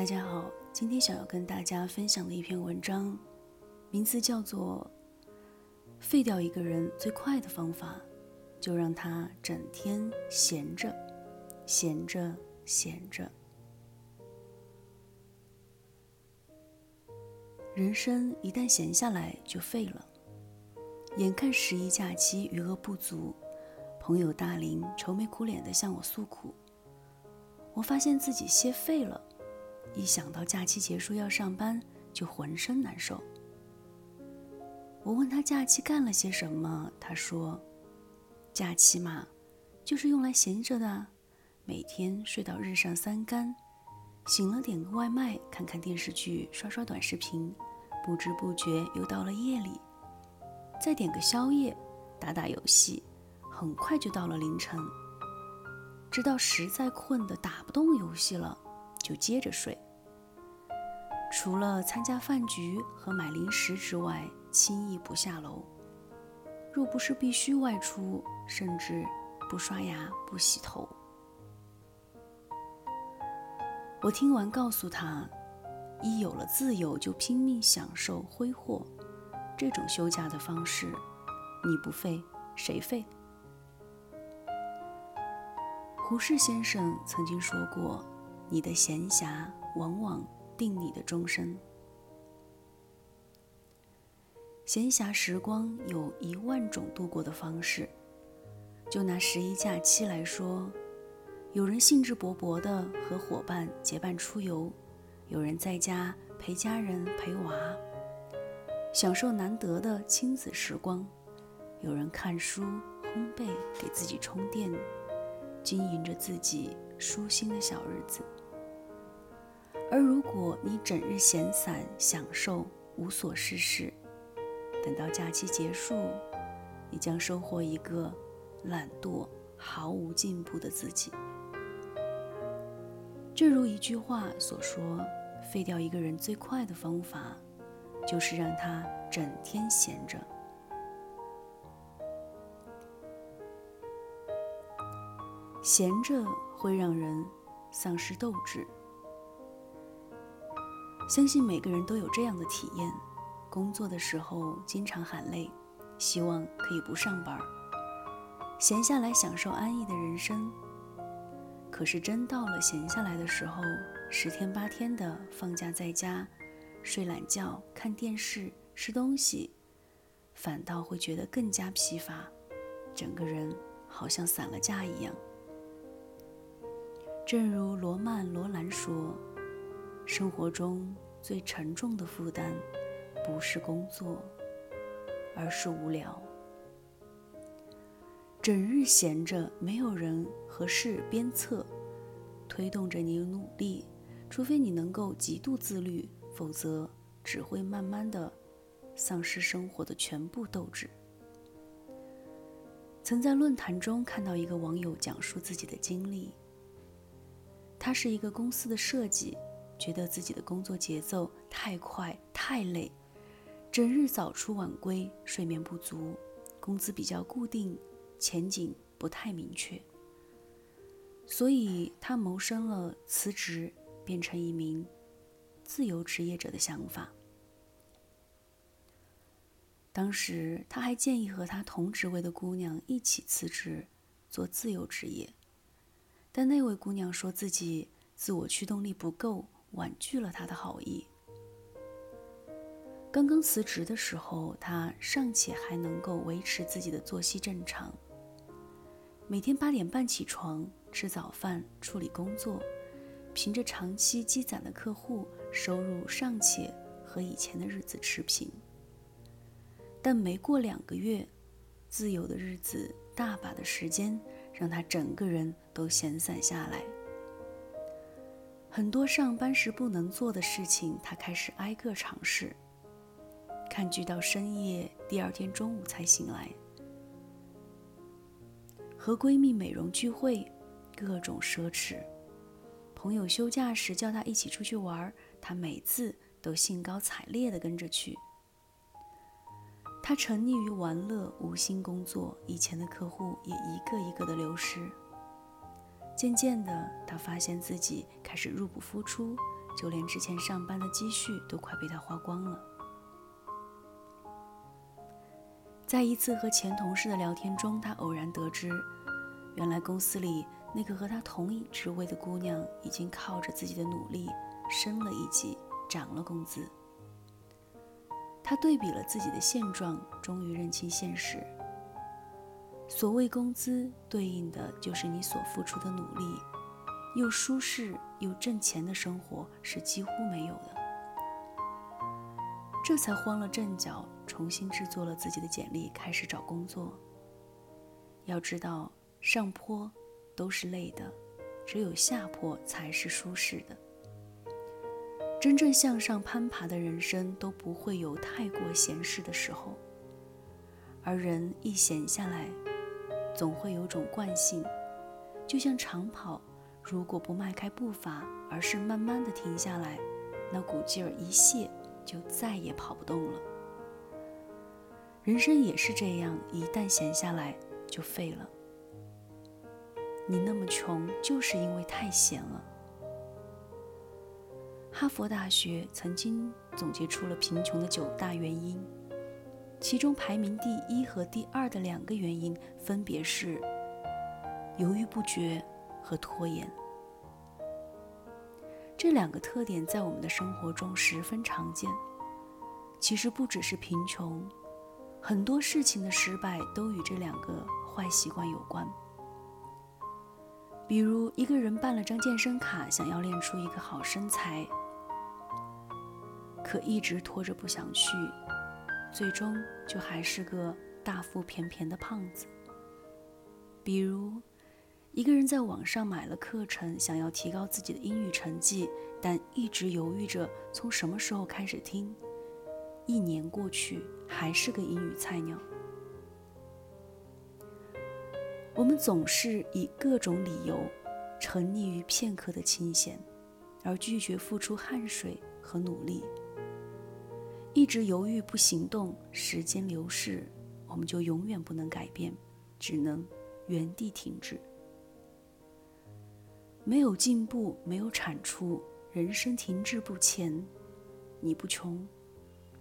大家好，今天想要跟大家分享的一篇文章，名字叫做《废掉一个人最快的方法，就让他整天闲着，闲着，闲着》。人生一旦闲下来就废了。眼看十一假期余额不足，朋友大林愁眉苦脸地向我诉苦，我发现自己歇废了。一想到假期结束要上班，就浑身难受。我问他假期干了些什么，他说：“假期嘛，就是用来闲着的，每天睡到日上三竿，醒了点个外卖，看看电视剧，刷刷短视频，不知不觉又到了夜里，再点个宵夜，打打游戏，很快就到了凌晨。直到实在困得打不动游戏了。”就接着睡。除了参加饭局和买零食之外，轻易不下楼。若不是必须外出，甚至不刷牙、不洗头。我听完告诉他：一有了自由就拼命享受挥霍，这种休假的方式，你不废谁废？胡适先生曾经说过。你的闲暇往往定你的终身。闲暇时光有一万种度过的方式。就拿十一假期来说，有人兴致勃勃地和伙伴结伴出游，有人在家陪家人陪娃，享受难得的亲子时光；有人看书、烘焙，给自己充电，经营着自己舒心的小日子。而如果你整日闲散享受无所事事，等到假期结束，你将收获一个懒惰、毫无进步的自己。正如一句话所说：“废掉一个人最快的方法，就是让他整天闲着。”闲着会让人丧失斗志。相信每个人都有这样的体验：工作的时候经常喊累，希望可以不上班，闲下来享受安逸的人生。可是真到了闲下来的时候，十天八天的放假在家，睡懒觉、看电视、吃东西，反倒会觉得更加疲乏，整个人好像散了架一样。正如罗曼·罗兰说。生活中最沉重的负担，不是工作，而是无聊。整日闲着，没有人和事鞭策，推动着你努力。除非你能够极度自律，否则只会慢慢的丧失生活的全部斗志。曾在论坛中看到一个网友讲述自己的经历，他是一个公司的设计。觉得自己的工作节奏太快太累，整日早出晚归，睡眠不足，工资比较固定，前景不太明确，所以他谋生了，辞职变成一名自由职业者的想法。当时他还建议和他同职位的姑娘一起辞职做自由职业，但那位姑娘说自己自我驱动力不够。婉拒了他的好意。刚刚辞职的时候，他尚且还能够维持自己的作息正常，每天八点半起床，吃早饭，处理工作，凭着长期积攒的客户收入，尚且和以前的日子持平。但没过两个月，自由的日子，大把的时间，让他整个人都闲散下来。很多上班时不能做的事情，他开始挨个尝试。看剧到深夜，第二天中午才醒来。和闺蜜美容聚会，各种奢侈。朋友休假时叫她一起出去玩，她每次都兴高采烈地跟着去。她沉溺于玩乐，无心工作，以前的客户也一个一个的流失。渐渐的，他发现自己开始入不敷出，就连之前上班的积蓄都快被他花光了。在一次和前同事的聊天中，他偶然得知，原来公司里那个和他同一职位的姑娘，已经靠着自己的努力升了一级，涨了工资。他对比了自己的现状，终于认清现实。所谓工资，对应的就是你所付出的努力，又舒适又挣钱的生活是几乎没有的。这才慌了阵脚。重新制作了自己的简历，开始找工作。要知道，上坡都是累的，只有下坡才是舒适的。真正向上攀爬的人生都不会有太过闲适的时候，而人一闲下来，总会有种惯性，就像长跑，如果不迈开步伐，而是慢慢的停下来，那股劲儿一泄，就再也跑不动了。人生也是这样，一旦闲下来就废了。你那么穷，就是因为太闲了。哈佛大学曾经总结出了贫穷的九大原因，其中排名第一和第二的两个原因分别是犹豫不决和拖延。这两个特点在我们的生活中十分常见。其实不只是贫穷。很多事情的失败都与这两个坏习惯有关。比如，一个人办了张健身卡，想要练出一个好身材，可一直拖着不想去，最终就还是个大腹便便的胖子。比如，一个人在网上买了课程，想要提高自己的英语成绩，但一直犹豫着从什么时候开始听。一年过去，还是个英语菜鸟。我们总是以各种理由沉溺于片刻的清闲，而拒绝付出汗水和努力。一直犹豫不行动，时间流逝，我们就永远不能改变，只能原地停滞。没有进步，没有产出，人生停滞不前，你不穷。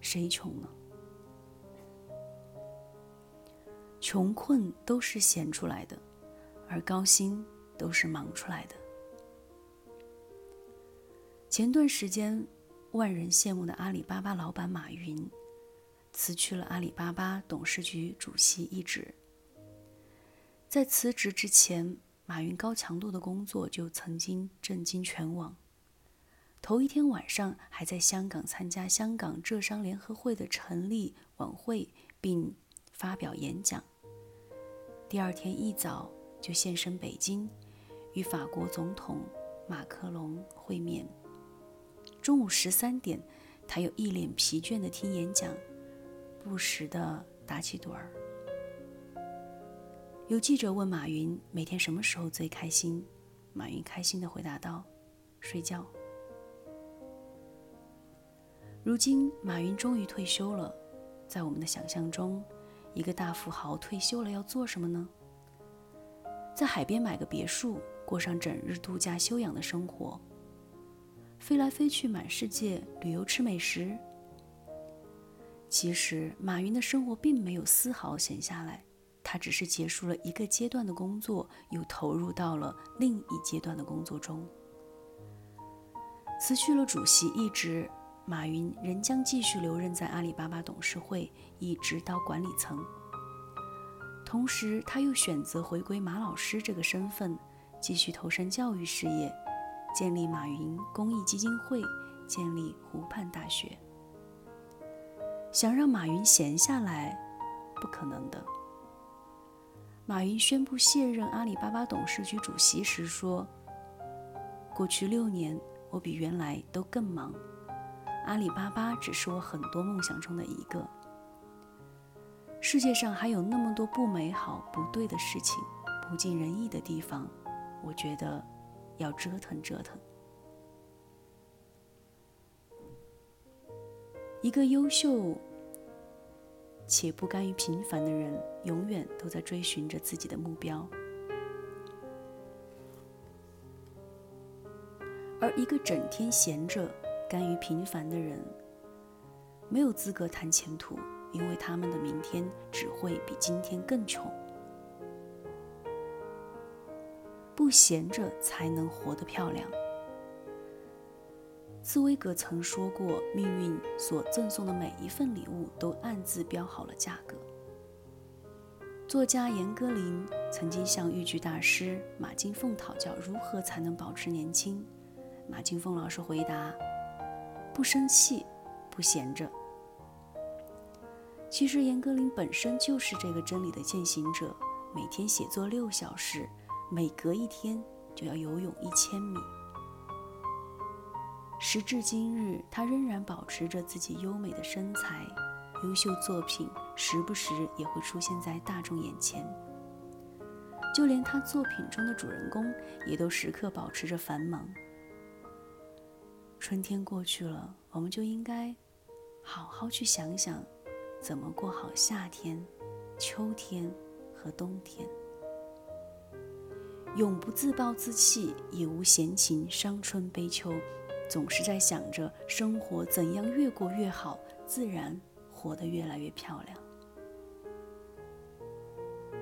谁穷呢？穷困都是闲出来的，而高薪都是忙出来的。前段时间，万人羡慕的阿里巴巴老板马云辞去了阿里巴巴董事局主席一职。在辞职之前，马云高强度的工作就曾经震惊全网。头一天晚上还在香港参加香港浙商联合会的成立晚会，并发表演讲。第二天一早就现身北京，与法国总统马克龙会面。中午十三点，他又一脸疲倦地听演讲，不时地打起盹儿。有记者问马云每天什么时候最开心，马云开心地回答道：“睡觉。”如今，马云终于退休了。在我们的想象中，一个大富豪退休了要做什么呢？在海边买个别墅，过上整日度假休养的生活，飞来飞去满世界旅游吃美食。其实，马云的生活并没有丝毫闲下来，他只是结束了一个阶段的工作，又投入到了另一阶段的工作中。辞去了主席一职。马云仍将继续留任在阿里巴巴董事会，一直到管理层。同时，他又选择回归马老师这个身份，继续投身教育事业，建立马云公益基金会，建立湖畔大学。想让马云闲下来，不可能的。马云宣布卸任阿里巴巴董事局主席时说：“过去六年，我比原来都更忙。”阿里巴巴只是我很多梦想中的一个。世界上还有那么多不美好、不对的事情、不尽人意的地方，我觉得要折腾折腾。一个优秀且不甘于平凡的人，永远都在追寻着自己的目标。而一个整天闲着、甘于平凡的人，没有资格谈前途，因为他们的明天只会比今天更穷。不闲着才能活得漂亮。茨威格曾说过：“命运所赠送的每一份礼物，都暗自标好了价格。”作家严歌苓曾经向豫剧大师马金凤讨教如何才能保持年轻。马金凤老师回答：“不生气，不闲着。”其实严歌苓本身就是这个真理的践行者，每天写作六小时，每隔一天就要游泳一千米。时至今日，他仍然保持着自己优美的身材。优秀作品时不时也会出现在大众眼前，就连他作品中的主人公也都时刻保持着繁忙。春天过去了，我们就应该好好去想想，怎么过好夏天、秋天和冬天。永不自暴自弃，也无闲情伤春悲秋，总是在想着生活怎样越过越好，自然。活得越来越漂亮。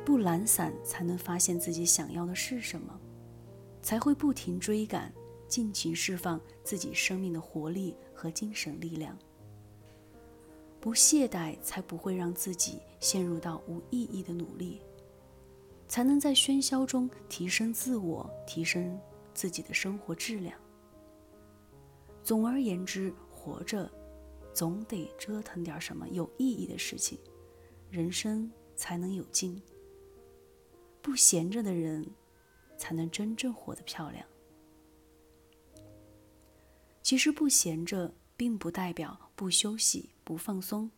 不懒散，才能发现自己想要的是什么，才会不停追赶，尽情释放自己生命的活力和精神力量。不懈怠，才不会让自己陷入到无意义的努力，才能在喧嚣中提升自我，提升自己的生活质量。总而言之，活着。总得折腾点什么有意义的事情，人生才能有劲。不闲着的人，才能真正活得漂亮。其实不闲着，并不代表不休息、不放松，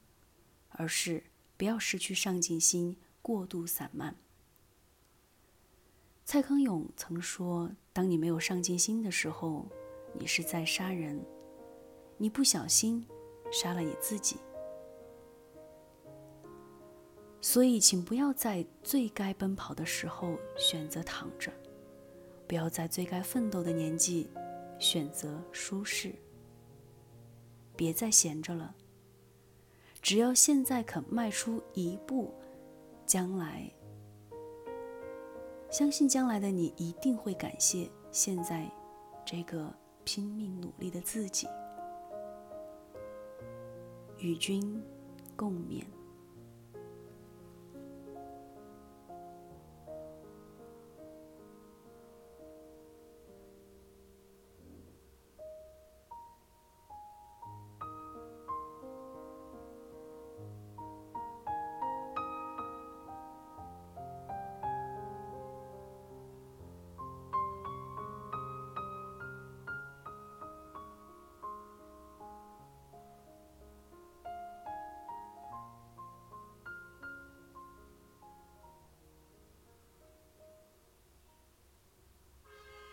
而是不要失去上进心，过度散漫。蔡康永曾说：“当你没有上进心的时候，你是在杀人，你不小心。”杀了你自己，所以请不要在最该奔跑的时候选择躺着，不要在最该奋斗的年纪选择舒适。别再闲着了，只要现在肯迈出一步，将来，相信将来的你一定会感谢现在这个拼命努力的自己。与君共勉。